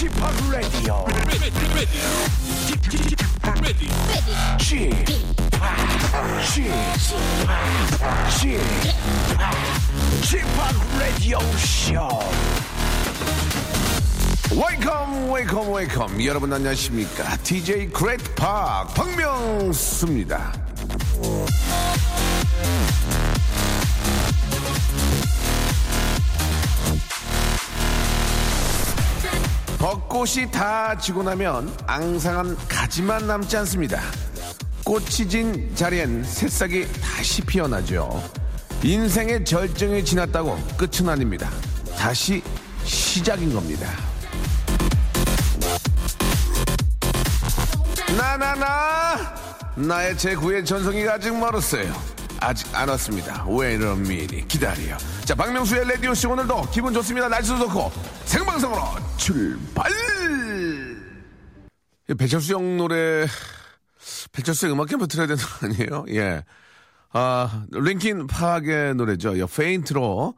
Chip, Chip, Chip, Radio Show. Welcome, welcome, welcome. 여러분 안녕하십니까? DJ Great Park 박명수입니다. 꽃이 다 지고 나면 앙상한 가지만 남지 않습니다. 꽃이 진 자리엔 새싹이 다시 피어나죠. 인생의 절정이 지났다고 끝은 아닙니다. 다시 시작인 겁니다. 나나나 나의 제9의 전성기가 아직 멀었어요. 아직 안 왔습니다. 왜 이런 미리 기다려. 자, 박명수의 라디오쇼 오늘도 기분 좋습니다. 날씨도 좋고 생방송으로 출발! 배철수 형 노래, 배철수 의 음악 캠프 틀어야 되는 거 아니에요? 예. 아, 링킨 파악의 노래죠. 예, 페인트로.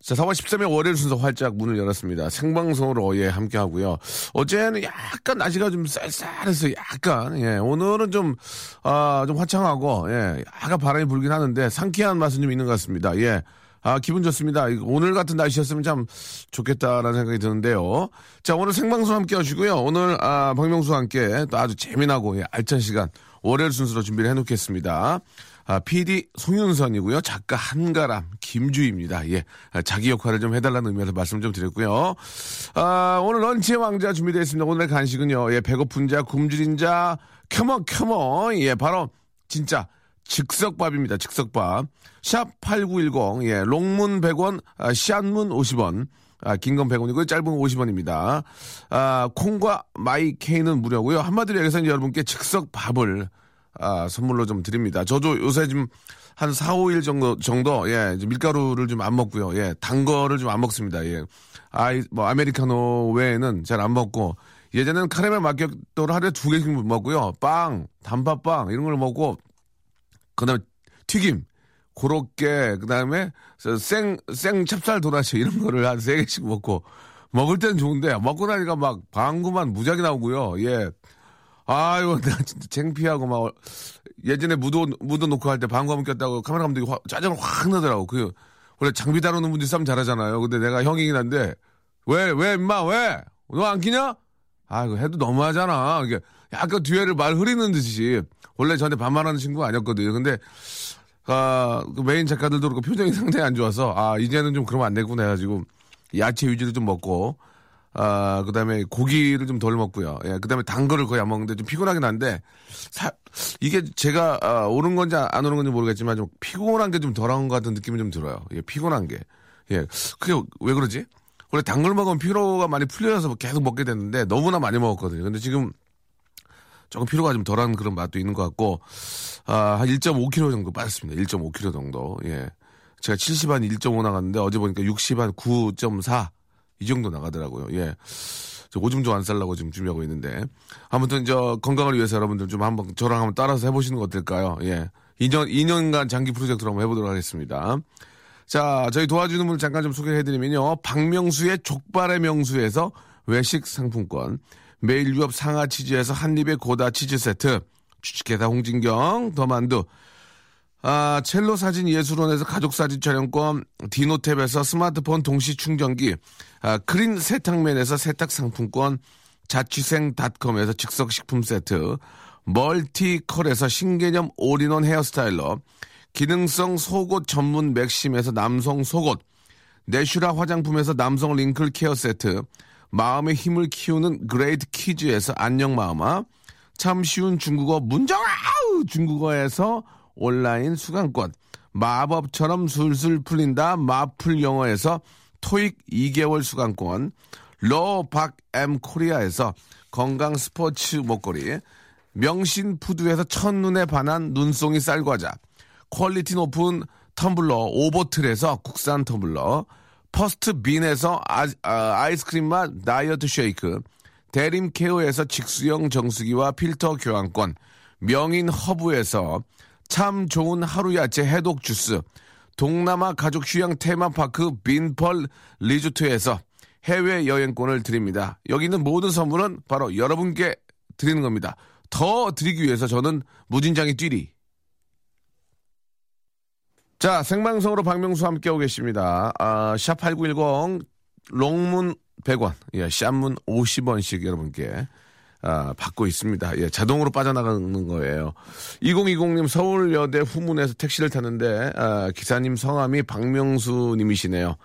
자, 4월 13일 월요일 순서 활짝 문을 열었습니다. 생방송으로 예, 함께 하고요. 어제는 약간 날씨가 좀 쌀쌀해서 약간, 예, 오늘은 좀, 아, 좀 화창하고, 예, 약간 바람이 불긴 하는데 상쾌한 맛은 좀 있는 것 같습니다. 예. 아, 기분 좋습니다. 오늘 같은 날씨였으면 참 좋겠다라는 생각이 드는데요. 자, 오늘 생방송 함께 하시고요. 오늘, 아, 박명수와 함께 또 아주 재미나고, 예, 알찬 시간, 월요일 순서로 준비를 해 놓겠습니다. 아, PD 송윤선이고요. 작가 한가람 김주희입니다. 예. 아, 자기 역할을 좀 해달라는 의미에서 말씀 좀 드렸고요. 아, 오늘 런치의 왕자 준비되어 있습니다. 오늘의 간식은요. 예, 배고픈 자, 굶주린 자, 켜머, 켜머. 예, 바로 진짜 즉석밥입니다. 즉석밥. 샵 8910. 예, 롱문 100원, 아, 샷문 50원. 아, 긴건 100원이고 짧은 건 50원입니다. 아, 콩과 마이케이는 무료고요. 한마디로 얘기해서 여러분께 즉석밥을 아, 선물로 좀 드립니다. 저도 요새 좀한 4, 5일 정도, 정도, 예, 밀가루를 좀 안 먹고요. 예, 단 거를 좀 안 먹습니다. 예. 아이, 뭐, 아메리카노 외에는 잘 안 먹고, 예전에는 카라멜 마키아토를 하루에 두 개씩 먹고요. 빵, 단팥빵, 이런 걸 먹고, 그 다음에 튀김, 고로케, 그 다음에 생, 생 찹쌀 도라지 이런 거를 한 세 개씩 먹고, 먹을 때는 좋은데, 먹고 나니까 막 방구만 무작위 나오고요. 예. 아유, 나 진짜 창피하고 막 예전에 묻어 묻어 놓고 할때 방광 꼈다고 카메라 감독이 화, 짜증을 확 나더라고. 그 원래 장비 다루는 분들이 싸움 잘하잖아요. 근데 내가 형이긴 한데 왜 왜 임마 왜? 너 안 끼냐? 아, 이거 해도 너무하잖아. 이게 약간 뒤에를 말 흐리는 듯이 원래 저한테 반말하는 친구가 아니었거든요. 근데 아, 그 메인 작가들도 그렇고 표정이 상당히 안 좋아서 아 이제는 좀 그러면 안 되구나 해가지고 야채 위주로 좀 먹고 아, 그 다음에 고기를 좀 덜 먹고요. 예, 그 다음에 단 거를 거의 안 먹는데 좀 피곤하긴 한데, 사, 이게 제가, 아, 오른 건지 안 오른 건지 모르겠지만 좀 피곤한 게 좀 덜한 것 같은 느낌이 좀 들어요. 예, 피곤한 게. 예, 그게 왜 그러지? 원래 단 걸 먹으면 피로가 많이 풀려서 계속 먹게 되는데 너무나 많이 먹었거든요. 근데 지금 조금 피로가 좀 덜한 그런 맛도 있는 것 같고, 아, 한 1.5kg 정도 빠졌습니다. 1.5kg 정도. 예. 제가 70 한 1.5 나갔는데 어제 보니까 60 한 9.4. 이 정도 나가더라고요. 예. 저 오줌 좀 안 살라고 지금 준비하고 있는데. 아무튼 저 건강을 위해서 여러분들 좀 한번 저랑 한번 따라서 해보시는 거 어떨까요? 예. 2년, 2년간 장기 프로젝트로 한번 해보도록 하겠습니다. 자, 저희 도와주는 분을 잠깐 좀 소개해 드리면요. 박명수의 족발의 명수에서 외식 상품권. 매일 유업 상하 치즈에서 한입의 고다 치즈 세트. 주식회사 홍진경, 더만두. 아, 첼로 사진 예술원에서 가족 사진 촬영권, 디노탭에서 스마트폰 동시 충전기, 아, 크린 세탁맨에서 세탁 상품권, 자취생닷컴에서 즉석 식품 세트, 멀티컬에서 신개념 all-in-one hair styler, 기능성 속옷 전문 맥심에서 남성 속옷, 내슈라 화장품에서 남성 wrinkle care 세트, 마음의 힘을 키우는 그레이트 키즈에서 안녕 마음아, 참 쉬운 중국어 문정아! 중국어에서 온라인 수강권, 마법처럼 술술 풀린다. 마풀 영어에서 토익 2개월 수강권, 로박엠 코리아에서 건강 스포츠 목걸이, 명신 푸드에서 첫눈에 반한 눈송이 쌀과자, quality 높은 텀블러 오버틀에서 국산 텀블러, 퍼스트 빈에서 아, 이스크림 맛 다이어트 쉐이크, 대림 케어에서 직수형 정수기와 필터 교환권, 명인 허브에서 참 좋은 하루 야채 해독 주스, 동남아 가족 휴양 테마파크 빈펄 리조트에서 해외 여행권을 드립니다. 여기 있는 모든 선물은 바로 여러분께 드리는 겁니다. 더 드리기 위해서 저는 무진장이 뛰리. 자, 생방송으로 박명수 함께하고 계십니다. 아, 샵8910 롱문 100원, 예, 샵문 50원씩 여러분께 아, 받고 있습니다. 예, 자동으로 빠져나가는 거예요. 2020님 서울여대 후문에서 택시를 탔는데 아, 기사님 성함이 박명수님이시네요.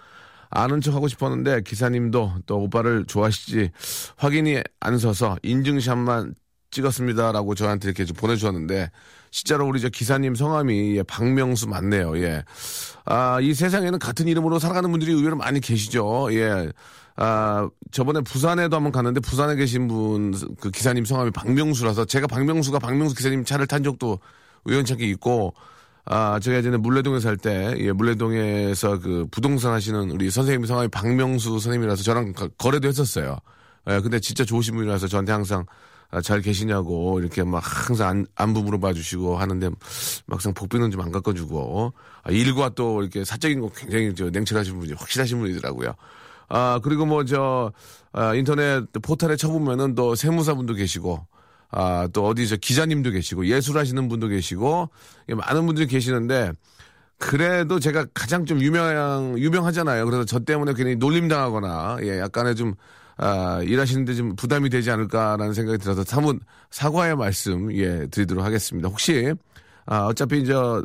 아는 척 하고 싶었는데 기사님도 또 오빠를 좋아하시지 확인이 안 서서 인증샷만 찍었습니다라고 저한테 이렇게 좀 보내주셨는데 진짜로 우리 저 기사님 성함이 예, 박명수 맞네요. 예. 아, 이 세상에는 같은 이름으로 살아가는 분들이 의외로 많이 계시죠. 예. 아, 저번에 부산에도 한번 갔는데 부산에 계신 분, 그 기사님 성함이 박명수라서 제가 박명수가 박명수 기사님 차를 탄 적도 우연찮게 있고, 아, 제가 예전에 물레동에 살 때, 예, 물레동에서 그 부동산 하시는 우리 선생님 성함이 박명수 선생님이라서 저랑 거, 거래도 했었어요. 예, 근데 진짜 좋으신 분이라서 저한테 항상 아, 잘 계시냐고 이렇게 막 항상 안, 안부 물어봐 주시고 하는데 막상 복비는 좀 안 깎아주고 아, 일과 또 이렇게 사적인 거 굉장히 저 냉철하신 분이 확실하신 분이더라고요. 아 그리고 뭐 저 아, 인터넷 포털에 쳐보면은 또 세무사분도 계시고 아 또 어디 저 기자님도 계시고 예술하시는 분도 계시고 예, 많은 분들이 계시는데 그래도 제가 가장 좀 유명 유명하잖아요. 그래서 저 때문에 괜히 놀림당하거나 예 약간의 좀 아, 일하시는데 좀 부담이 되지 않을까라는 생각이 들어서 사뭇 사과의 말씀 예 드리도록 하겠습니다. 혹시 아, 어차피 저 아,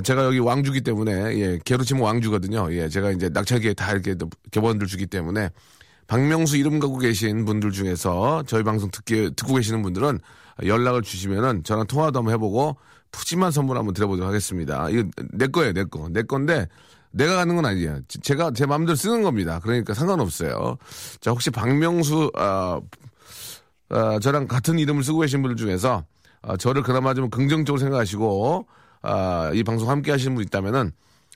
제가 여기 왕주기 때문에 예 개로 치면 왕주거든요. 예 제가 이제 낙찰기에 다 이렇게 개번들 주기 때문에 박명수 이름 갖고 계신 분들 중에서 저희 방송 듣기 듣고 계시는 분들은 연락을 주시면은 저랑 통화도 한번 해보고 푸짐한 선물 한번 드려보도록 하겠습니다. 이거 내 거예요, 내 거. 내 건데 내가 가는 건 아니에요. 제가 제 마음대로 쓰는 겁니다. 그러니까 상관없어요. 자, 혹시 박명수, 아, 아, 저랑 같은 이름을 쓰고 계신 분들 중에서 아, 저를 그나마 좀 긍정적으로 생각하시고 아, 이 방송 함께 하시는 분 있다면은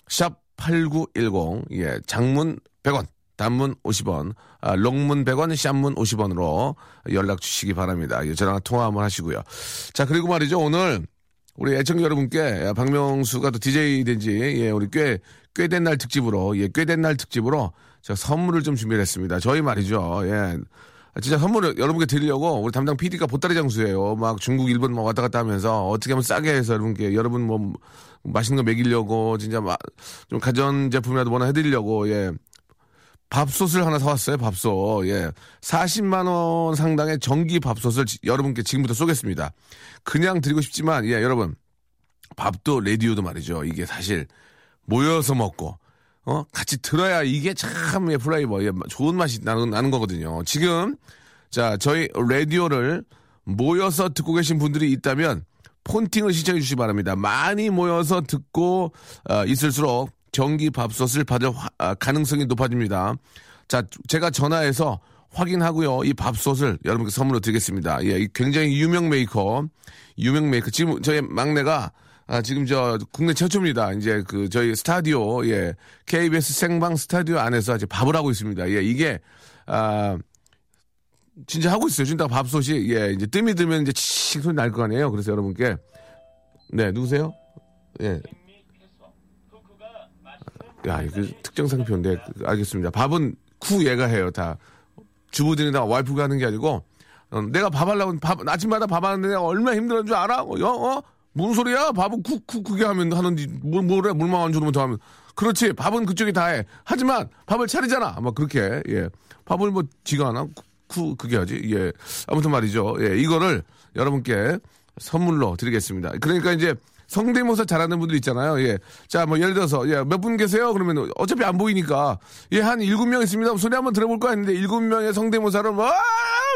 샵 8910, 예, 장문 100원, 단문 50원, 아, 롱문 100원, 샵문 50원으로 연락 주시기 바랍니다. 예, 저랑 통화 한번 하시고요. 자, 그리고 말이죠. 오늘 우리 애청자 여러분께 박명수가 또 DJ 된지 예, 우리 꽤 꽤 된 날 특집으로 예, 꽤 된 날 특집으로 제가 선물을 좀 준비를 했습니다. 저희 말이죠. 예. 진짜 선물을 여러분께 드리려고 우리 담당 PD가 보따리 장수예요. 막 중국, 일본 막 왔다 갔다 하면서 어떻게 하면 싸게 해서 여러분께 여러분 뭐 맛있는 거 먹이려고 진짜 막 좀 가전 제품이라도 뭐나 해드리려고 예. 밥솥을 하나 사왔어요, 밥솥. 예. 40만원 상당의 전기 밥솥을 여러분께 지금부터 쏘겠습니다. 그냥 드리고 싶지만, 예, 여러분. 밥도 라디오도 말이죠. 이게 사실 모여서 먹고, 어? 같이 들어야 이게 참, 예, flavor, 예, 좋은 맛이 나는, 나는 거거든요. 지금, 자, 저희 라디오를 모여서 듣고 계신 분들이 있다면, 폰팅을 신청해 주시기 바랍니다. 많이 모여서 듣고, 어, 있을수록 전기 밥솥을 받을 화, 아, 가능성이 높아집니다. 자, 제가 전화해서 확인하고요. 이 밥솥을 여러분께 선물로 드리겠습니다. 예, 굉장히 유명 메이커, 유명 메이커. 지금 저희 막내가 아, 지금 저 국내 최초입니다. 이제 그 저희 스튜디오, 예, KBS 생방 스튜디오 안에서 이제 밥을 하고 있습니다. 예, 이게 아 진짜 하고 있어요. 진짜 밥솥이 예, 이제 뜸이 들면 이제 칙 소리 날 거 아니에요. 그래서 여러분께 네 누구세요? 예, 야, 이거 특정 상표인데 알겠습니다. 밥은 쿠 얘가 해요. 다 주부들이나 와이프가 하는 게 아니고 어, 내가 밥 하려고 밥 아침마다 밥 하는데 내가 얼마나 힘들었는 줄 알아? 어, 어? 무슨 소리야? 밥은 쿡쿡 그게 하면 하는지 뭘 뭐래 물만 안 주면 더 하면 그렇지 밥은 그쪽이 다 해. 하지만 밥을 차리잖아. 아마 그렇게 예 밥을 뭐 지가 하나 쿠 그게 하지 예 아무튼 말이죠. 예 이거를 여러분께 선물로 드리겠습니다. 그러니까 이제 성대모사 잘하는 분들 있잖아요. 예. 자, 뭐, 예를 들어서, 예, 몇 분 계세요? 그러면 어차피 안 보이니까, 예, 한 일곱 명 있습니다. 소리 한번 들어볼까 했는데, 일곱 명의 성대모사를 막,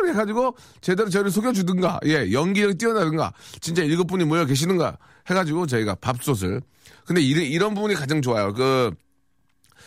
해가지고, 제대로 저를 속여주든가, 예, 연기력이 뛰어나든가, 진짜 일곱 분이 모여 계시는가, 해가지고 저희가 밥솥을. 근데 이런, 이런 부분이 가장 좋아요. 그,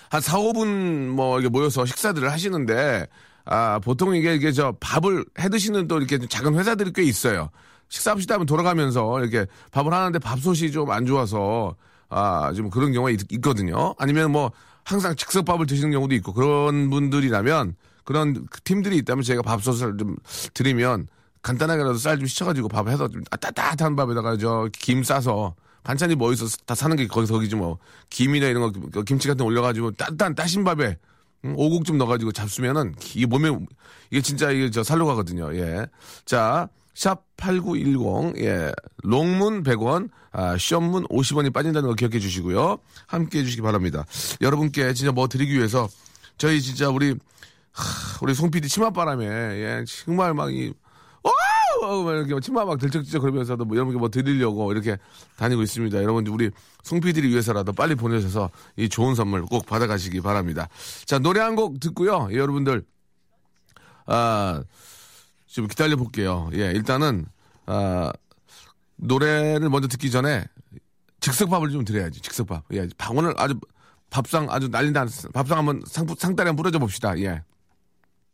한 4, 5분 뭐, 이렇게 모여서 식사들을 하시는데, 아, 보통 이게, 이게 저 밥을 해 드시는 또 이렇게 작은 회사들이 꽤 있어요. 식사합시다 하면 돌아가면서 이렇게 밥을 하는데 밥솥이 좀 안 좋아서 아, 좀 그런 경우가 있, 거든요 아니면 뭐 항상 즉석밥을 드시는 경우도 있고 그런 분들이라면 그런 팀들이 있다면 제가 밥솥을 좀 드리면 간단하게라도 쌀 좀 씻어가지고 밥 해서 좀 따뜻한 밥에다가 저 김 싸서 반찬이 뭐 있어 다 사는 게 거기서 거기지 뭐 김이나 이런 거 김치 같은 거 올려가지고 따뜻한 따신 밥에 음, 오곡 좀 넣어가지고 잡수면은 이게 몸에 이게 진짜 이게 저 살로 가거든요. 예. 자, 샵 8910, 예. 롱문 100원, 아, 시험문 50원이 빠진다는 거 기억해 주시고요. 함께 해 주시기 바랍니다. 여러분께 진짜 뭐 드리기 위해서 저희 진짜 우리, 하, 우리 송 PD 치맛바람에, 예. 정말 막 이, 어, 이렇게 치마 막 들쩍들쩍 그러면서도 뭐 여러분께 뭐 드리려고 이렇게 다니고 있습니다. 여러분 우리 송 PD를 위해서라도 빨리 보내셔서 이 좋은 선물 꼭 받아가시기 바랍니다. 자 노래 한 곡 듣고요. 예, 여러분들 아 좀 기다려 볼게요. 예 일단은 아 노래를 먼저 듣기 전에 즉석밥을 좀 드려야지 즉석밥. 예 오늘 아주 밥상 아주 난리 난 밥상 한번 상, 상다리 한번 뿌려줘 봅시다. 예.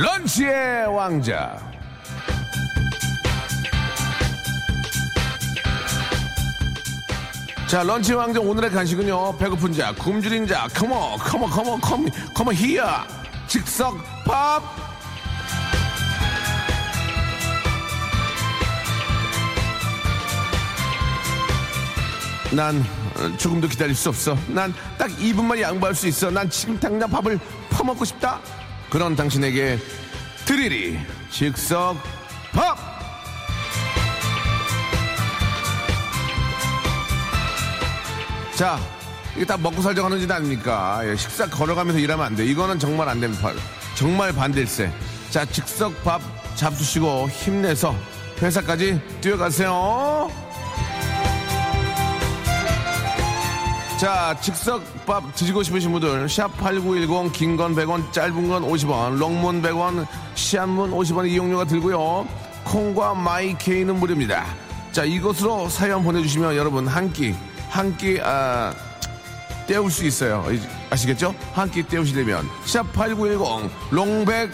런치의 왕자. 자, 런치 왕자 오늘의 간식은요. 배고픈 자, 굶주린 자, 컴온, 컴온, 컴온, 컴온, 컴온 히어. 즉석 밥. 난 어, 조금도 기다릴 수 없어. 난 딱 2분만 양보할 수 있어. 난 지금 당장 밥을 퍼먹고 싶다. 그런 당신에게 드리리 즉석 밥. 자, 이게 다 먹고 살자고 하는 짓 아닙니까? 예, 식사 걸어가면서 일하면 안 돼. 이거는 정말 안 됩니다. 정말 반댈세. 자, 즉석 밥 잡수시고 힘내서 회사까지 뛰어가세요. 자, 즉석밥 드시고 싶으신 분들 샵8910 긴 건 100원, 짧은 건 50원, 롱문 100원, 시한문 50원 이용료가 들고요. 콩과 마이케이는 무료입니다. 자, 이것으로 사연 보내주시면 여러분 한 끼, 한 끼, 아, 때울 수 있어요. 이- 아시겠죠? 한 끼 때우시려면 샵8910 롱백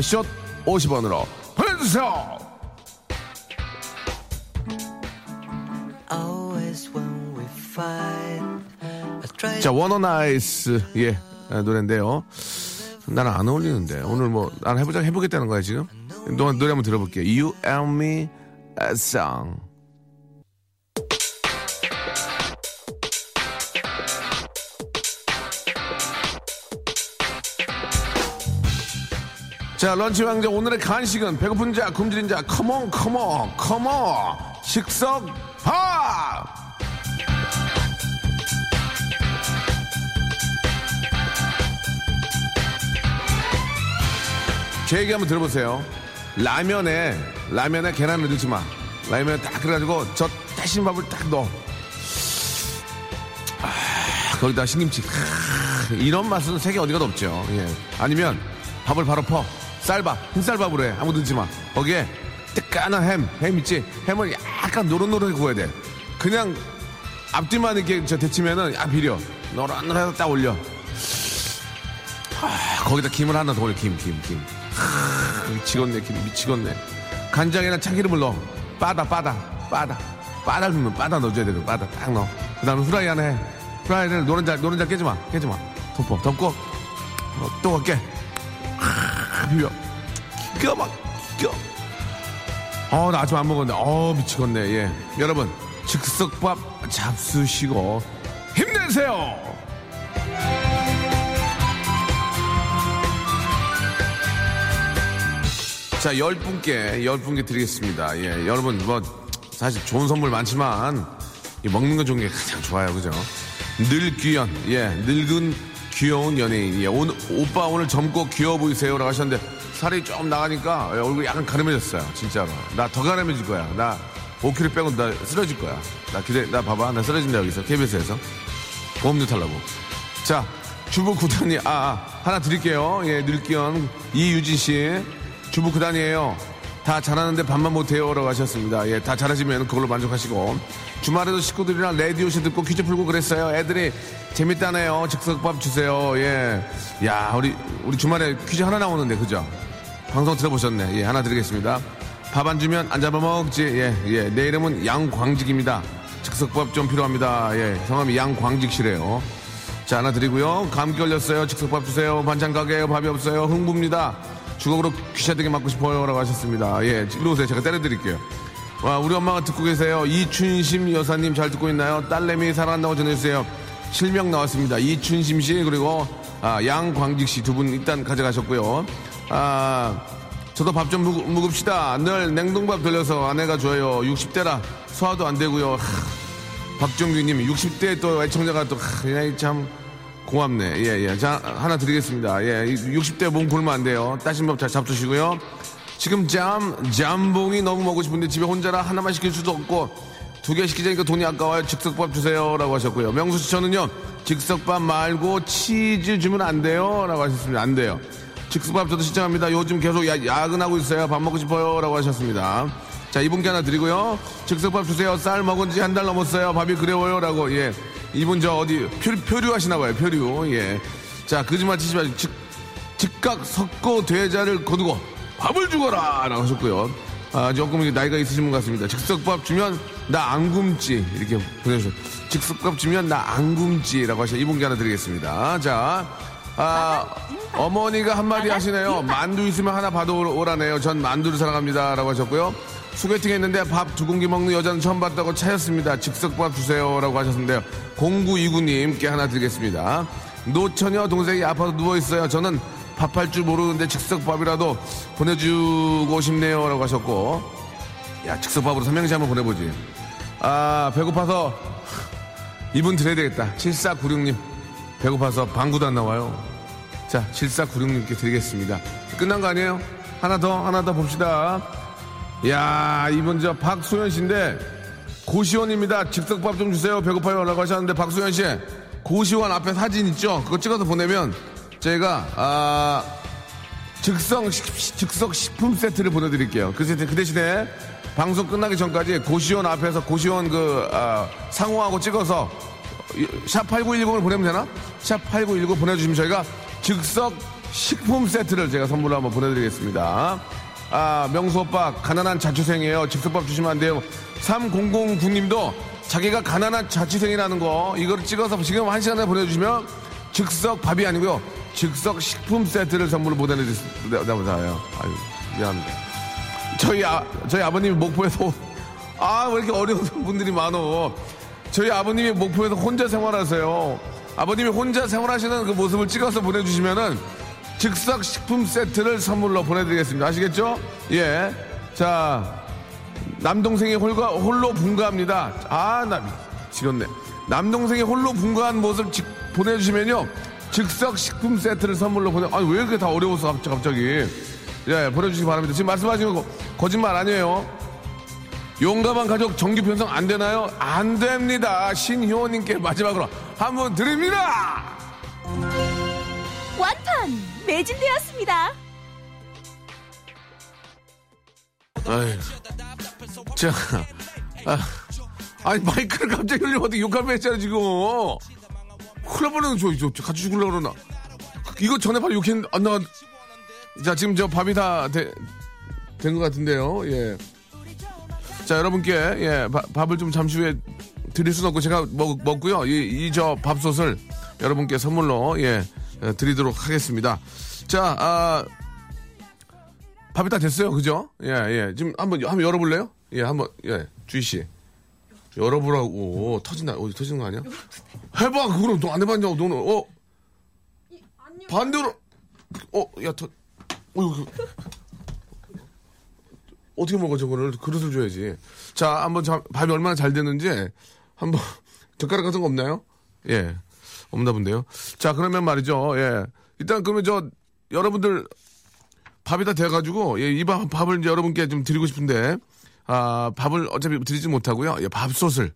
숏 50원으로 보내주세요. 자, Wannadies 예 아, 노래인데요. 나는 안 어울리는데 오늘 뭐 나는 해보자 해보겠다는 거야 지금. 노, 노래 한번 들어볼게요. You and Me Song. 자, 런치 왕자 오늘의 간식은 배고픈 자, 굶주린 자, come on, come on, come on, 식석 밥! 제 얘기 한번 들어보세요. 라면에, 라면에 계란을 넣지 마. 라면에 딱 그래가지고 저 다신 밥을 딱 넣어. 아, 거기다 신김치. 크, 이런 맛은 세계 어디가도 없죠. 예. 아니면 밥을 바로 퍼. 쌀밥, 흰쌀밥으로 해. 아무 넣지 마. 거기에 뜨끈한 햄, 햄 있지? 햄을 약간 노릇노릇하게 구워야 돼. 그냥 앞뒤만 이렇게 저 데치면은 야 비려. 노릇노릇해서 딱 올려. 아, 거기다 김을 하나 더 올려. 김, 김, 김. 하, 미치겠네, 김, 미치겠네. 간장이나 참기름을 넣어. 빠다, 빠다, 빠다. 빠다 넣으면 빠다 넣어줘야 돼. 빠다 딱 넣어. 그 다음에 후라이 하나 해. 후라이를 노른자, 노른자 깨지 마. 깨지 마. 덮어, 덮고. 어, 또 깨. 하, 비벼. 기가 막, 기가. 어, 나 아침 안 먹었는데. 어, 미치겠네. 예. 여러분, 즉석밥 잡수시고 힘내세요! 자, 열 분께, 열 분께 드리겠습니다. 예, 여러분, 뭐, 사실 좋은 선물 많지만, 이 먹는 거 좋은 게 가장 좋아요. 그죠? 늘 귀연, 예, 늙은 귀여운 연예인. 예, 오늘, 오빠 오늘 젊고 귀여워 보이세요. 라고 하셨는데, 살이 좀 나가니까 예, 얼굴이 약간 가름해졌어요. 진짜로. 나 더 가름해질 거야. 나 5kg 빼고 나 쓰러질 거야. 나 기대, 나 봐봐. 나 쓰러진다, 여기서. KBS에서. 보험료 탈라고. 자, 주부 구단이, 아, 아, 하나 드릴게요. 예, 늙기연 이유진 씨. 주부 구단이에요. 다 잘하는데 반만 못해요. 라고 하셨습니다. 예, 다 잘하시면 그걸로 만족하시고. 주말에도 식구들이랑 레디오쇼 듣고 퀴즈 풀고 그랬어요. 애들이 재밌다네요. 즉석밥 주세요. 예. 야, 우리, 우리 주말에 퀴즈 하나 나오는데, 그죠? 방송 들어보셨네. 예, 하나 드리겠습니다. 밥 안 주면 안 잡아먹지. 예, 예. 내 이름은 양광직입니다. 즉석밥 좀 필요합니다. 예, 성함이 양광직 씨래요. 자, 하나 드리고요. 감기 걸렸어요. 즉석밥 주세요. 반찬 가게에 밥이 없어요. 흥부입니다. 주걱으로 귀샤되게 맞고 싶어요. 라고 하셨습니다. 예, 일로 오세요. 제가 때려드릴게요. 와, 우리 엄마가 듣고 계세요. 이춘심 여사님 잘 듣고 있나요? 딸내미 사랑한다고 전해주세요. 실명 나왔습니다. 이춘심 씨, 그리고, 아, 양광직 씨 두 분 일단 가져가셨고요. 아, 저도 밥 좀 묵읍시다. 늘 냉동밥 돌려서 아내가 줘요. 60대라 소화도 안 되고요. 하, 박정규님 60대 또 애청자가 또 하, 그냥 참 고맙네. 예, 예. 자, 하나 드리겠습니다. 예, 60대 몸 굶으면 안 돼요. 따신 밥 잘 잡수시고요. 지금 짬, 짬봉이 너무 먹고 싶은데 집에 혼자라 하나만 시킬 수도 없고 두 개 시키자니까 돈이 아까워요. 즉석밥 주세요. 라고 하셨고요. 명수 씨 저는요, 즉석밥 말고 치즈 주면 안 돼요. 라고 하셨습니다. 안 돼요. 즉석밥 저도 신청합니다. 요즘 계속 야, 야근하고 있어요. 밥 먹고 싶어요. 라고 하셨습니다. 자, 이분께 하나 드리고요. 즉석밥 주세요. 쌀 먹은 지 한 달 넘었어요. 밥이 그래워요. 라고, 예. 이분 저 어디 표, 표류 하시나 봐요. 표류. 예. 자, 거짓말 치지 마시고 즉, 즉각 석고 대자를 거두고 밥을 주거라! 라고 하셨고요. 아, 조금 나이가 있으신 분 같습니다. 즉석밥 주면 나 안 굶지. 이렇게 보내주셨 즉석밥 주면 나 안 굶지. 라고 하셔. 이분께 하나 드리겠습니다. 자, 아, 어머니가 한마디 하시네요. 만두 있으면 하나 받아오라네요. 전 만두를 사랑합니다. 라고 하셨고요. 소개팅 했는데 밥 두 공기 먹는 여자는 처음 봤다고 차였습니다. 즉석밥 주세요. 라고 하셨는데요. 0929님께 하나 드리겠습니다. 노처녀 동생이 아파서 누워있어요. 저는 밥할 줄 모르는데 즉석밥이라도 보내주고 싶네요. 라고 하셨고. 야, 즉석밥으로 삼명시 한번 보내보지. 아, 배고파서 이분 드려야 되겠다. 7496님. 배고파서 방구도 안 나와요. 자, 7496님께 드리겠습니다. 끝난 거 아니에요? 하나 더, 하나 더 봅시다. 야 이분 저 박소연 씨인데 고시원입니다. 즉석밥 좀 주세요. 배고파요. 라고 하셨는데 박소연 씨 고시원 앞에 사진 있죠? 그거 찍어서 보내면 저희가 아 즉석 즉석 식품 세트를 보내드릴게요. 그, 그 대신에 방송 끝나기 전까지 고시원 앞에서 고시원 그 아, 상호하고 찍어서 샵 8910을 보내면 되나? 샵 8910 보내주시면 저희가 즉석 식품 세트를 제가 선물로 한번 보내드리겠습니다. 아, 명수 오빠, 가난한 자취생이에요. 즉석밥 주시면 안 돼요. 3009님도 자기가 가난한 자취생이라는 거, 이거를 찍어서 지금 한 시간에 보내주시면 즉석 밥이 아니고요. 즉석 식품 세트를 선물로 보내드리겠습니다. 아유, 미안합니다. 저희, 아, 저희 아버님이 목포에서, 아, 왜 이렇게 어려운 분들이 많어. 저희 아버님이 목포에서 혼자 생활하세요. 아버님이 혼자 생활하시는 그 모습을 찍어서 보내주시면은 즉석 식품 세트를 선물로 보내드리겠습니다. 아시겠죠? 예. 자, 남동생이 홀가, 홀로 분가합니다. 아, 나 미치겠네. 남동생이 홀로 분가한 모습 직, 보내주시면요. 즉석 식품 세트를 선물로 보내, 아니, 왜 이렇게 다 어려워서 갑자기. 예, 보내주시기 바랍니다. 지금 말씀하신 거 거짓말 아니에요. 용감한 가족 정기 편성 안 되나요? 안 됩니다. 신효님께 마지막으로 한 번 드립니다! 완판 매진되었습니다. 아이, 자, 아, 아니 마이크를 갑자기 흘리면 어떻게 욕하면 했잖아 지금. 콜라보는 저, 저 같이 죽으려고 그러나. 이거 전에 바로 욕했는데 안 나가. 자 지금 저 밥이 다 된 것 같은데요. 예. 자 여러분께 예 바, 밥을 좀 잠시 후에 드릴 수는 없고 제가 먹, 먹고요. 이 저 밥솥을 여러분께 선물로 예 드리도록 하겠습니다. 자, 아, 밥이 다 됐어요. 그죠? 예, 예. 지금 한번, 한번 열어볼래요? 예, 한번, 예. 주희씨. 열어보라고. 터진다. 어디 터지는 거 아니야? 해봐. 그거는 너안 해봤냐고, 너는. 어? 반대로. 어, 야, 터, 어, 이거. 어떻게 먹어, 저거를. 그릇을 줘야지. 자, 한번 자, 밥이 얼마나 잘 됐는지 한번 젓가락 같은 거 없나요? 예. 없나 본데요. 자, 그러면 말이죠. 예. 일단 그러면 저 여러분들 밥이 다 돼가지고 예, 이 밥, 밥을 이제 여러분께 좀 드리고 싶은데 아 밥을 어차피 드리지 못하고요. 예, 밥솥을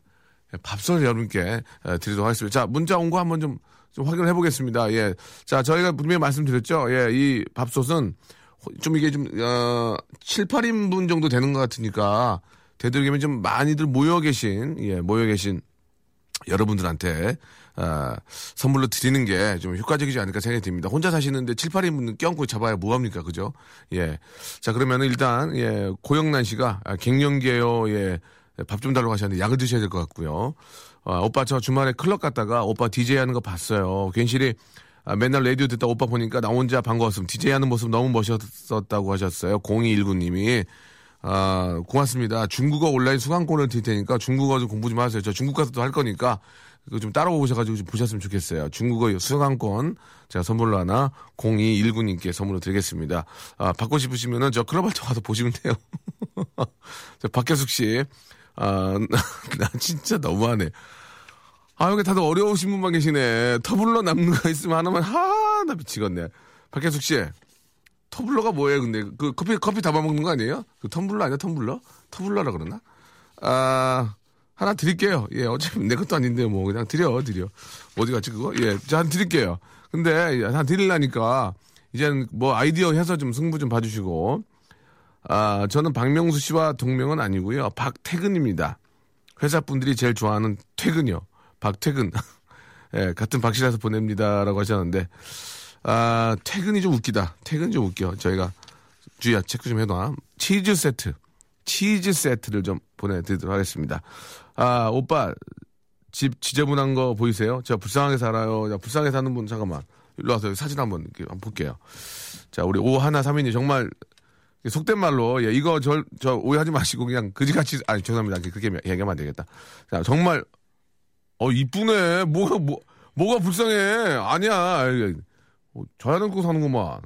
예, 밥솥을 여러분께 예, 드리도록 하겠습니다. 자 문자 온 거 한번 좀, 좀 확인을 해보겠습니다. 예, 자 저희가 분명히 말씀드렸죠. 예, 이 밥솥은 좀 이게 좀 어, 7, 8인분 정도 되는 것 같으니까 되도록이면 좀 많이들 모여 계신, 예, 모여 계신 여러분들한테 아, 선물로 드리는 게 좀 효과적이지 않을까 생각이 듭니다. 혼자 사시는데 7, 8인 분 껴안고 잡아야 뭐합니까? 그죠? 예. 자, 그러면은 일단, 예, 고영란 씨가 아, 갱년기에요. 예. 밥 좀 달라고 하셨는데 약을 드셔야 될 것 같고요. 아, 오빠 저 주말에 클럽 갔다가 오빠 DJ 하는 거 봤어요. 괜시리 아, 맨날 라디오 듣다 오빠 보니까 나 혼자 반가웠음. DJ 하는 모습 너무 멋있었다고 하셨어요. 0219님이. 아, 고맙습니다. 중국어 온라인 수강권을 드릴 테니까 중국어 좀 공부 좀 하세요. 저 중국 가서도 할 거니까 그거 좀 따라오셔가지고 좀 보셨으면 좋겠어요. 중국어 수강권 제가 선물로 하나 0219님께 선물로 드리겠습니다. 아, 받고 싶으시면은 저 클럽 할때 와서 보시면 돼요. 저 박혜숙 씨. 아, 나 진짜 너무하네. 아, 여기 다들 어려우신 분만 계시네. 터블러 남는 거 있으면 하나만, 하, 나 미치겠네. 박혜숙 씨. 터블러가 뭐예요, 근데? 그 커피, 커피 담아먹는 거 아니에요? 그 텀블러 아니야, 텀블러? 터블러라 그러나? 아, 하나 드릴게요. 예, 어차피 내 것도 아닌데, 뭐, 그냥 드려, 드려. 어디 갔지, 그거? 예, 저한 드릴게요. 근데, 한 드리려니까, 이제는 뭐 아이디어 해서 좀 승부 좀 봐주시고, 아, 저는 박명수 씨와 동명은 아니고요. 박태근입니다. 회사 분들이 제일 좋아하는 퇴근이요. 박퇴근. 예, 같은 박씨라서 보냅니다라고 하셨는데, 아, 퇴근이 좀 웃기다. 퇴근이 좀 웃겨. 저희가 주희야 체크 좀 해놔. 치즈 세트. 치즈 세트를 좀 보내드리도록 하겠습니다. 아, 오빠, 집 지저분한 거 보이세요? 제가 불쌍하게 살아요. 자, 불쌍하게 사는 분, 잠깐만. 일로 와서 사진 한번, 한번 볼게요. 자, 우리 오하나 삼인이 정말 속된 말로, 예, 이거 저, 저 오해하지 마시고 그냥 그지같이, 아니, 죄송합니다. 그렇게 얘기하면 안 되겠다. 자, 정말, 어, 이쁘네. 뭐가, 뭐, 뭐가 불쌍해. 아니야. 어, 저야놓고 사는구만.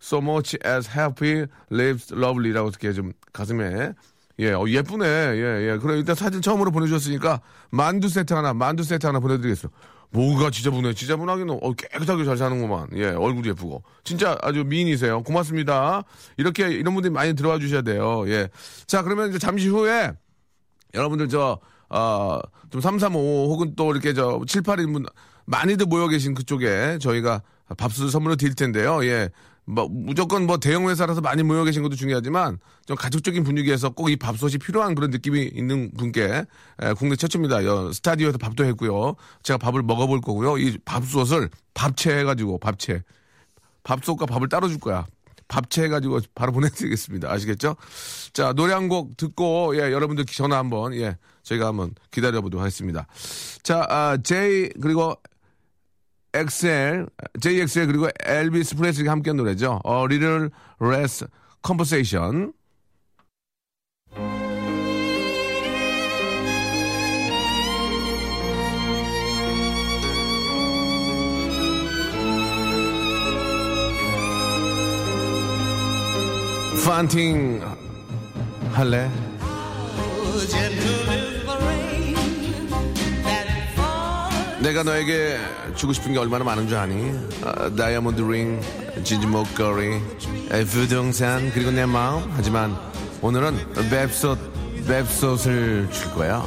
So much as happy lives lovely라고 이렇게 좀 가슴에 예, 어, 예쁘네. 예, 예. 그래, 일단 사진 처음으로 보내주셨으니까, 만두 세트 하나, 만두 세트 하나 보내드리겠습니다. 뭐가 지저분해. 지저분하기는, 어, 깨끗하게 잘 사는구만. 예, 얼굴이 예쁘고. 진짜 아주 미인이세요. 고맙습니다. 이렇게, 이런 분들이 많이 들어와 주셔야 돼요. 예. 자, 그러면 이제 잠시 후에, 여러분들 저, 어, 좀335 혹은 또 이렇게 저 7, 8인분 많이들 모여 계신 그쪽에 저희가 밥술 선물을 드릴 텐데요. 예. 뭐 무조건 뭐 대형 회사라서 많이 모여 계신 것도 중요하지만 좀 가족적인 분위기에서 꼭 이 밥솥이 필요한 그런 느낌이 있는 분께 에, 국내 최초입니다. 여, 스타디오에서 밥도 했고요. 제가 밥을 먹어볼 거고요. 이 밥솥을 밥채 해가지고 밥채 밥솥과 밥을 따로 줄 거야. 밥채 해가지고 바로 보내드리겠습니다. 아시겠죠? 자 노래 한 곡 듣고 예 여러분들 전화 한번 예 저희가 한번 기다려보도록 하겠습니다. 자 아, J 그리고 XL, JXL 그리고 엘비스 프레슬리가 함께한 노래죠. A Little Less Conversation. 판팅 할래? 내가 너에게 주고 싶은 게 얼마나 많은 줄 아니? 아, 다이아몬드 링, 진지 목걸이, 에, 부동산 그리고 내 마음. 하지만 오늘은 맵솥, 맵솥을 줄 거야.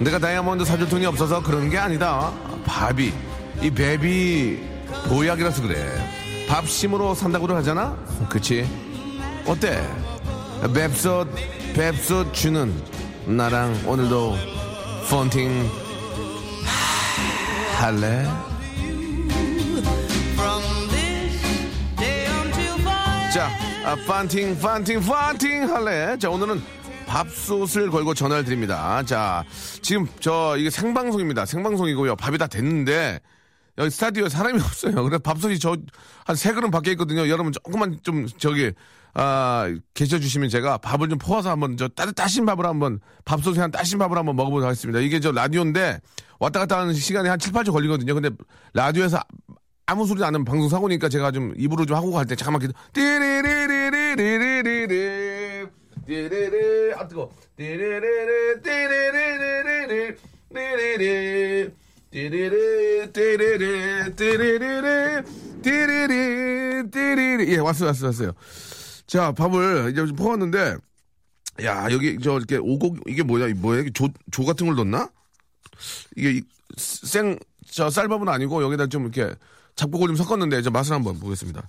내가 다이아몬드 사줄 돈이 없어서 그런 게 아니다. 밥이 이 맵이 보약이라서 그래. 밥심으로 산다고도 하잖아. 그치? 어때? 맵솥, 맵솥 주는 나랑 오늘도 폰팅 할래? 자, 아, 판팅, 판팅, 판팅 할래? 자, 오늘은 밥솥을 걸고 전화를 드립니다. 자, 지금 저 이게 생방송입니다. 생방송이고요. 밥이 다 됐는데 여기 스타디오에 사람이 없어요. 그래 밥솥이 저 한 세 그릇 밖에 있거든요. 여러분 조금만 좀 저기 아, 계셔 주시면 제가 밥을 좀 퍼와서 한번 저 따, 따신 밥을 한번 밥솥에 한 따신 밥을 한번 먹어보도록 하겠습니다. 이게 저 라디오인데 왔다 갔다 하는 시간이 한 7, 8초 걸리거든요. 근데 라디오에서 아무 소리 안 나면 방송 사고니까 제가 좀 입으로 좀 하고 갈 때 잠깐만 기다. 띠리리리리리리리 띠리리 아 뜨거. 띠리리리 띠리리리리리 띠리리 띠리리 띠리리 띠리리리 띠리리 띠리리 예 왔어요 왔어요 왔어요. 자, 밥을 이제 좀 퍼왔는데, 야, 여기 저 이렇게 오곡, 이게 뭐야, 뭐야, 조, 조 같은 걸 넣나? 이게 생, 저 쌀밥은 아니고 여기다 좀 이렇게 잡곡을 좀 섞었는데, 저 맛을 한번 보겠습니다.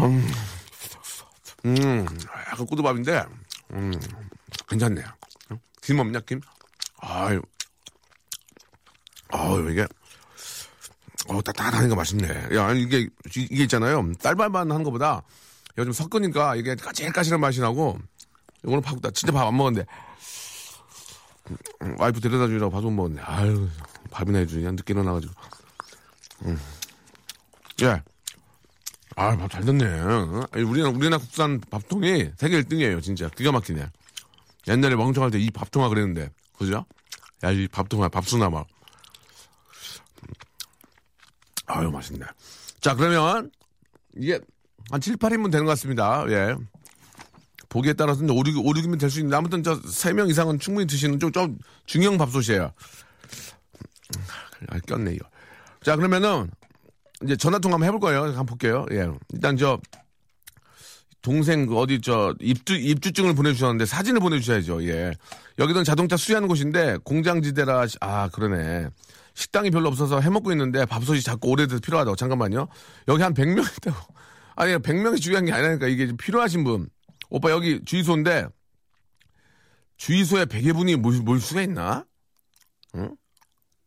음, 음, 약간 꼬두밥인데, 음, 괜찮네요. 김 없냐, 김? 아유, 아유, 이게, 어, 따뜻하니까 맛있네. 야, 아니, 이게, 이- 이게 있잖아요. 쌀밥만 하는 것보다, 요즘 섞으니까 이게 까칠까칠한 맛이 나고, 이거는 밥, 나 진짜 밥 안 먹었는데, 음, 와이프 데려다 주려고 밥못 먹었네. 아유, 밥이나 해주냐, 늦게 일어나가지고. 음. 예. 아, 밥 잘 됐네. 우리나라, 우리나라 국산 밥통이 세계 1등이에요, 진짜. 기가 막히네. 옛날에 멍청할 때 이 밥통아 그랬는데, 그죠? 야, 이 밥통아, 밥수나 막. 아유, 맛있네. 자, 그러면, 이게, 한 7, 8인분 되는 것 같습니다. 예. 보기에 따라서는 5, 6, 5, 6이면 될 수 있는데, 아무튼 저 3명 이상은 충분히 드시는 좀, 좀 중형 밥솥이에요. 아, 꼈네, 이거. 자, 그러면은, 이제 전화통화 한번 해볼 거예요. 한번 볼게요. 예. 일단 저, 동생 그 어디 저 입주 입주증을 보내주셨는데 사진을 보내주셔야죠. 예. 여기는 자동차 수리하는 곳인데 공장지대라 시- 아 그러네. 식당이 별로 없어서 해먹고 있는데 밥솥이 자꾸 오래돼서 필요하다고 잠깐만요. 여기 한 100명 있다고. 아니 100명이 중요한 게 아니라니까 이게 좀 필요하신 분. 오빠 여기 주유소인데 주유소에 100여 분이 몰, 몰 수가 있나? 응?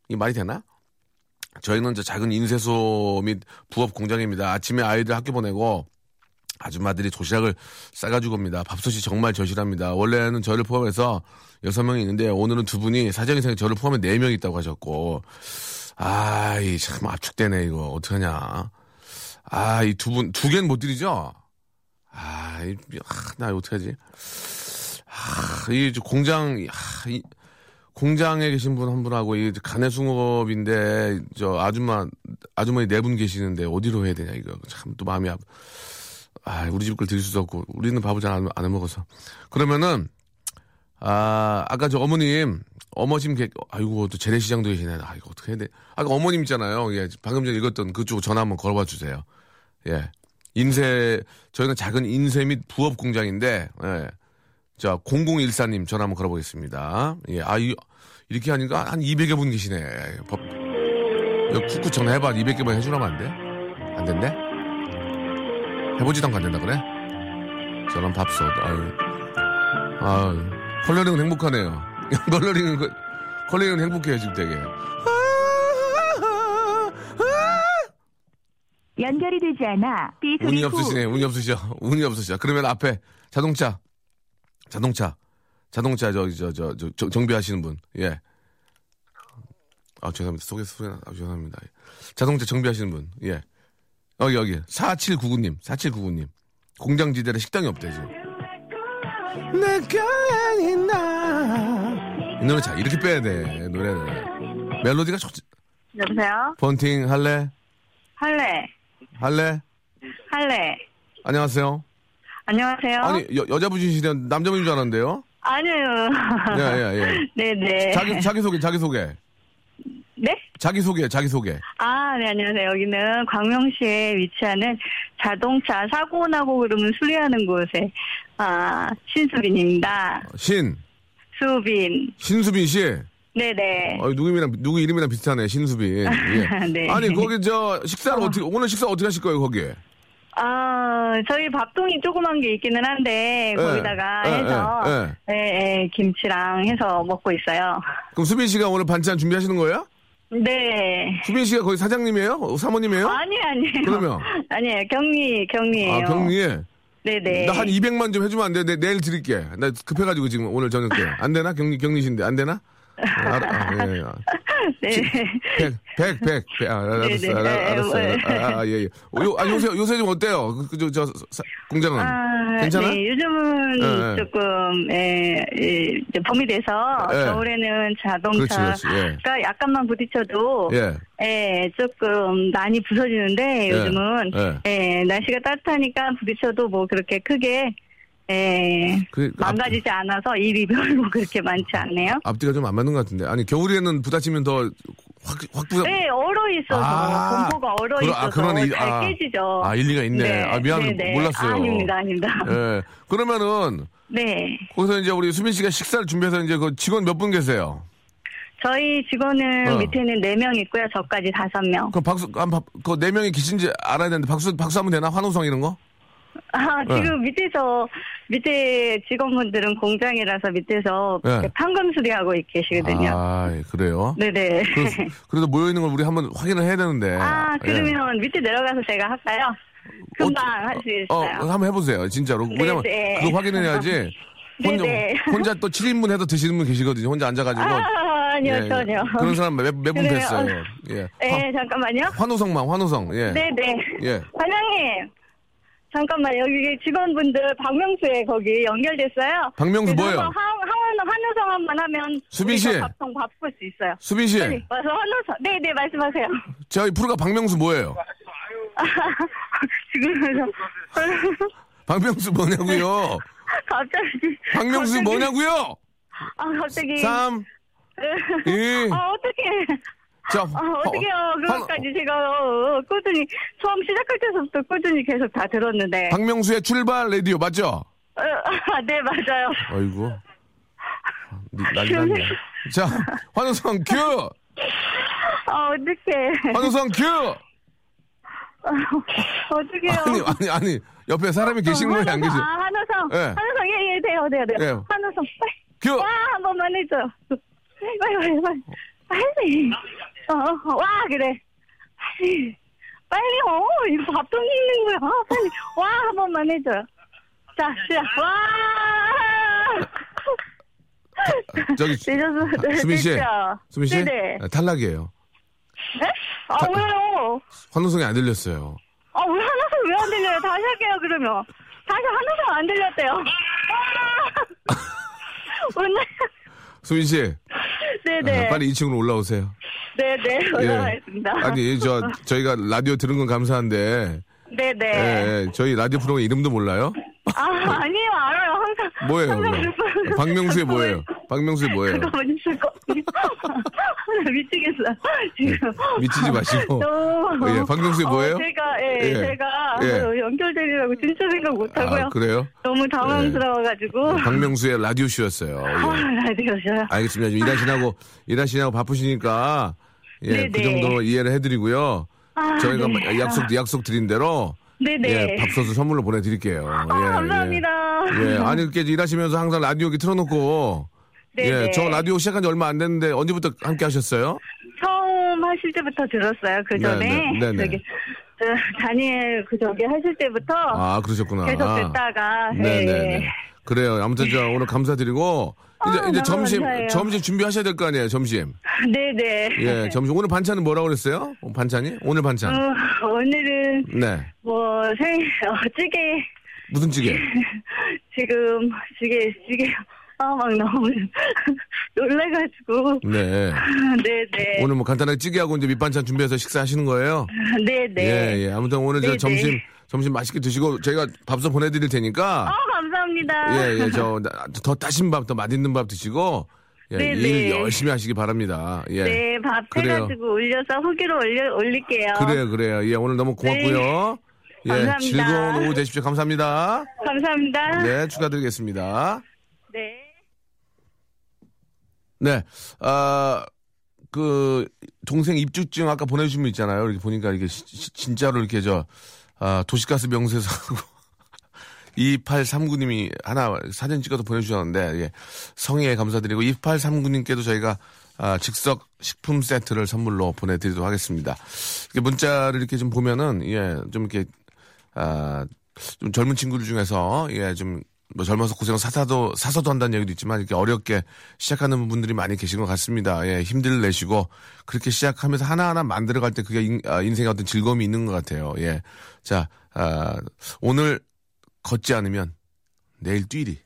이 말이 되나? 저희는 저 작은 인쇄소 및 부업 공장입니다. 아침에 아이들 학교 보내고 아줌마들이 도시락을 싸가지고 옵니다. 밥솥이 정말 절실합니다. 원래는 저를 포함해서 여섯 명이 있는데 오늘은 두 분이 사정이상 저를 포함해 네명 있다고 하셨고 아이 참 압축되네 이거 어떡하냐. 아 이 두 분 두 개는 못 드리죠? 아, 이, 아, 나 어떡하지? 아, 이 공장 아, 이, 공장에 계신 분 한 분하고 이 가내숭업인데 저 아줌마 아주머니 네 분 계시는데 어디로 해야 되냐 이거 참 또 마음이 아파. 아, 우리 집 걸 드릴 수도 없고, 우리는 밥을 잘안 먹어서. 그러면은, 아, 아까 저 어머님, 어머님 계, 아이고, 또 재래시장도 계시네. 아, 이거 어떻게 해야 돼. 아까 어머님 있잖아요. 예, 방금 전에 읽었던 그쪽 전화 한번 걸어봐 주세요. 예. 인쇄, 저희는 작은 인쇄 및 부업 공장인데, 예. 자, 0014님 전화 한번 걸어보겠습니다. 예, 아, 이, 이렇게 하니까 한 200여 분 계시네. 법, 쿡쿡 전화해봐. 200개만 해주라면 안 돼? 안 된대? 해보지도 않고 안 된다 그래? 저런 밥솥, 아유. 아유. 컬러링은 행복하네요. 컬러링은, 그- 컬러링은 행복해요, 지금 되게. 연결이 되지 않아 삐 소리 운이 후 없으시네, 운이 없으셔. 운이 없으셔. 그러면 앞에 자동차, 자동차, 자동차, 저기, 저, 저, 저, 저 정비하시는 분, 예. 아, 죄송합니다. 속에서 소리 나, 아, 죄송합니다. 자동차 정비하시는 분, 예. 여기, 여기. 4799님, 4799님. 공장지대에 식당이 없대, 지금. 내가 아니나. 이 노래 자, 이렇게 빼야 돼, 노래를. 멜로디가 좋지. 여보세요? 번팅 할래? 할래. 할래? 할래. 안녕하세요. 안녕하세요. 아니 여, 여자분이시냐 남자분인 줄 알았는데요. 아니요. 예, 예, 예. 네네. 자기 자기 소개 자기 소개 네? 자기 소개 자기 소개. 아, 네, 안녕하세요. 여기는 광명시에 위치하는 자동차 사고 나고 그러면 수리하는 곳에, 아, 신수빈입니다. 신 수빈. 신수빈 씨. 네네. 어, 누구 이름이랑 누구 이름이랑 비슷하네 신수빈. 예. 네. 아니 거기 저 식사를 어. 떻게 오늘 식사 어떻게 하실 거예요 거기? 아, 저희 밥통이 조그만 게 있기는 한데, 예, 거기다가 예, 해서, 예, 예, 예, 김치랑 해서 먹고 있어요. 그럼 수빈 씨가 오늘 반찬 준비하시는 거예요? 네. 수빈 씨가 거기 사장님이에요? 어, 사모님이에요? 아니, 아니에요. 그러면? 아니에요. 경리, 경리예요 아 경리에 네네. 나 한 200만 좀 해주면 안 돼? 내, 내일 드릴게. 나 급해가지고 지금 오늘 저녁 때. 안 되나? 경리, 경리신데. 안 되나? 아, 아, 예, 예. 네. 백, 백, 백. 백. 아, 알았어, 네, 네. 알았어, 알았어. 네. 아, 아, 예, 예. 요, 아, 요새, 요새 좀 어때요? 그, 그, 저, 저, 사- 공장은? 아, 괜찮아? 네, 요즘은 예, 예. 조금, 예, 예, 이제 봄이 돼서 예. 겨울에는 그렇지, 자동차가 그렇지. 예. 약간만 부딪혀도 예. 예, 조금 많이 부서지는데 요즘은 예. 예, 날씨가 따뜻하니까 부딪혀도 뭐 그렇게 크게 예, 그, 앞, 망가지지 않아서 일이 별로 그렇게 많지 않네요. 앞뒤가 좀 안 맞는 것 같은데. 아니, 겨울에는 부딪히면 더 확, 확 부서. 네, 얼어 있어서 아, 공포가 얼어 그러- 있어서 아, 그러네. 잘 아, 깨지죠. 아, 일리가 있네. 아, 미안해. 네, 네. 몰랐어요. 아닙니다, 아닙니다. 예. 그러면은, 네. 거기서 이제 우리 수빈 씨가 식사를 준비해서 이제 그 직원 몇 분 계세요? 저희 직원은 어. 밑에는 4명 있고요. 저까지 5명. 그럼 박수, 한, 박- 그네 명이 계신지 알아야 되는데 박수, 박수 하면 되나? 환호성 이런 거? 아, 지금 밑에서, 밑에 직원분들은 공장이라서 밑에서 네. 판금 수리하고 계시거든요. 아, 예, 그래요? 네네. 그래서, 그래도 모여있는 걸 우리 한번 확인을 해야 되는데. 아, 예. 그러면 밑에 내려가서 제가 할까요? 금방 할수 어, 있어요. 한번 해보세요, 진짜로. 왜냐면, 네. 그거 확인해야지. 혼자, 네네. 혼자 또 7인분 해도 드시는 분 계시거든요. 혼자 앉아가지고. 아, 아니요, 예, 예. 전혀. 그런 사람 몇, 몇분 그래요. 뵀어요. 예. 네, 잠깐만요. 환호성망, 환호성. 예. 네네. 예. 과장님, 잠깐만, 여기 직원분들 박명수에 거기 연결됐어요. 박명수 뭐예요? 한번 한, 한, 한우성 한번 하면. 수빈 씨. 밥통 바꿀 수 있어요. 수빈 씨, 빨리 와서 한우성. 네네, 말씀하세요. 저희 프로가 박명수 뭐예요? 지금, 박명수 뭐냐고요? 갑자기. 박명수 갑자기- 뭐냐고요? 아, 갑자기. 3, 2, 아, 어떡해. 자, 아, 어떡해요. 어, 그것까지 제가 어, 꾸준히, 처음 시작할 때부터 꾸준히 계속 다 들었는데. 박명수의 출발 라디오 맞죠? 어, 네, 맞아요. 아이고. 니- 난리 났네. 자, 환호성 큐! 아, 어떡해. 환호성 큐! 어떡해요. 아니, 아니, 아니. 옆에 사람이 계신 거예요, 안 계신? 아, 한우성. 예. 한우성, 예, 예, 돼요, 돼요, 돼요. 예. 한우성, 빨리. 큐! 와, 한 번만 해줘요. 빨리, 빨리, 빨리, 빨리. 어, 어, 와, 그래. 빨리. 빨리, 어, 이거 밥통 있는 거야. 아, 빨리. 와, 한 번만 해줘요. 자, 시작. 와! 저기, 되셨어, 네, 수민 씨. 수민 씨? 네네. 아, 탈락이에요. 네? 아, 왜요? 환호성이 안 들렸어요. 아, 왜 한우성 왜안 들려요? 다시 할게요, 그러면. 다시 한우성 안 들렸대요. 아! 오늘. 수민 씨, 네네. 아, 빨리 2층으로 올라오세요. 네네. 올라가겠습니다. 아니, 저, 저희가 라디오 들은 건 감사한데, 네네. 예, 예, 저희 라디오 프로그램 이름도 몰라요? 아, 아니요, 알아요. 항상. 뭐예요, 항상? 듣고- 박명수의 뭐예요? 박명수의 뭐예요? 그거 있을 거. 나 미치겠어. 지금. 미치지 마시고. 너무. 예, 박명수의 뭐예요? 어, 제가, 예, 예. 제가 예. 어, 연결되리라고 진짜 생각 못 하고요. 아, 그래요? 너무 당황스러워가지고. 박명수의 라디오쇼였어요. 예. 아, 라디오셔요. 알겠습니다. 좀 일하시냐고, 일하시냐고 바쁘시니까, 예, 그 네네. 정도 이해를 해드리고요. 아, 저희가 네. 뭐 약속, 약속 드린 대로, 네네. 예, 밥솥을 선물로 보내드릴게요. 아, 예, 감사합니다. 예. 예, 아니, 이렇게 일하시면서 항상 라디오 기 틀어놓고, 네네. 예, 저 라디오 시작한 지 얼마 안 됐는데, 언제부터 함께 하셨어요? 처음 하실 때부터 들었어요. 그 전에 네네, 네네. 저기 저, 다니엘 그 저기 하실 때부터 아, 그러셨구나. 계속 듣다가 네네네. 예. 그래요. 아무튼 저 오늘 감사드리고, 이제, 아, 이제 점심, 감사해요. 점심 준비하셔야 될 거 아니에요, 점심. 네네. 예, 점심. 오늘 반찬은 뭐라고 그랬어요? 어, 반찬이? 오늘 반찬. 어, 오늘은 네. 뭐 생, 어, 찌개 무슨 찌개? 지금 찌개 찌개 아 막 너무 놀래가지고 네. 네네 오늘 뭐 간단하게 찌개하고 이제 밑반찬 준비해서 식사하시는 거예요? 네네 예, 예. 아무튼 오늘 저 네네. 점심, 점심 맛있게 드시고 저희가 밥솥 보내드릴 테니까. 아 감사합니다 예, 예. 저, 더 따신 밥, 더 맛있는 밥 드시고. 예, 네네. 일 열심히 하시기 바랍니다. 예. 네 밥 그래요. 해가지고 올려서 후기로 올려 올릴게요 그래요, 그래요. 예, 오늘 너무 고맙고요. 예, 네. 감사합니다. 즐거운 오후 되십시오. 감사합니다. 감사합니다 네, 축하드리겠습니다. 네. 네, 아, 그, 동생 입주증 아까 보내주신 분 있잖아요. 이렇게 보니까 이게 시- 시- 진짜로 이렇게 저, 아, 도시가스 명세서 하고 2839님이 하나 사진 찍어서 보내주셨는데, 예, 성의에 감사드리고 2839님께도 저희가 아, 즉석 식품 세트를 선물로 보내드리도록 하겠습니다. 이렇게 문자를 이렇게 좀 보면은, 예, 좀 이렇게, 아, 좀 젊은 친구들 중에서, 예, 좀, 뭐 젊어서 고생 사사도, 사서도 한다는 얘기도 있지만, 이렇게 어렵게 시작하는 분들이 많이 계신 것 같습니다. 예, 힘들 내시고, 그렇게 시작하면서 하나하나 만들어갈 때 그게 인, 아, 인생의 어떤 즐거움이 있는 것 같아요. 예. 자, 아, 오늘 걷지 않으면 내일 뛰리.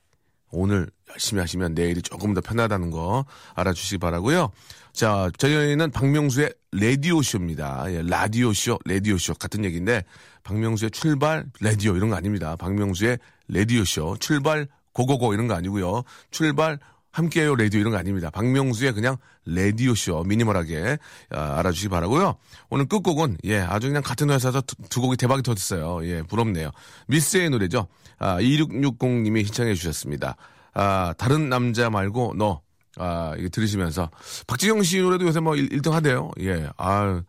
오늘 열심히 하시면 내일이 조금 더 편하다는 거 알아주시기 바라고요. 자, 저희는 박명수의 라디오 쇼입니다. 예, 라디오 쇼, 라디오 쇼 같은 얘기인데 박명수의 출발, 라디오 이런 거 아닙니다. 박명수의 라디오쇼, 출발, 고고고 이런 거 아니고요. 출발, 함께해요 라디오 이런 거 아닙니다. 박명수의 그냥 라디오쇼 미니멀하게 아, 알아주시기 바라고요. 오늘 끝곡은 예 아주 그냥 같은 회사에서 두, 두 곡이 대박이 터졌어요. 예 부럽네요. 미스의 노래죠. 아 2660님이 신청해 주셨습니다. 아 다른 남자 말고 너 아, 이게 들으시면서 박지영 씨 노래도 요새 뭐 1, 등 하대요. 예. 아,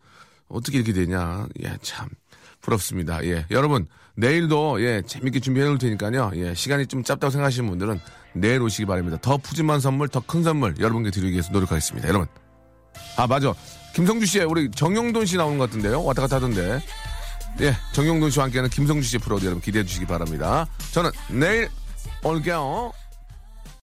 어떻게 이렇게 되냐. 예, 참. 부럽습니다. 예. 여러분, 내일도, 예, 재밌게 준비해 놓을 테니까요. 예, 시간이 좀 짧다고 생각하시는 분들은 내일 오시기 바랍니다. 더 푸짐한 선물, 더 큰 선물 여러분께 드리기 위해서 노력하겠습니다. 여러분. 아, 맞아. 김성주 씨의 우리 정용돈 씨 나오는 것 같은데요. 왔다 갔다 하던데. 예, 정용돈 씨와 함께하는 김성주 씨 프로도 여러분 기대해 주시기 바랍니다. 저는 내일 올게요.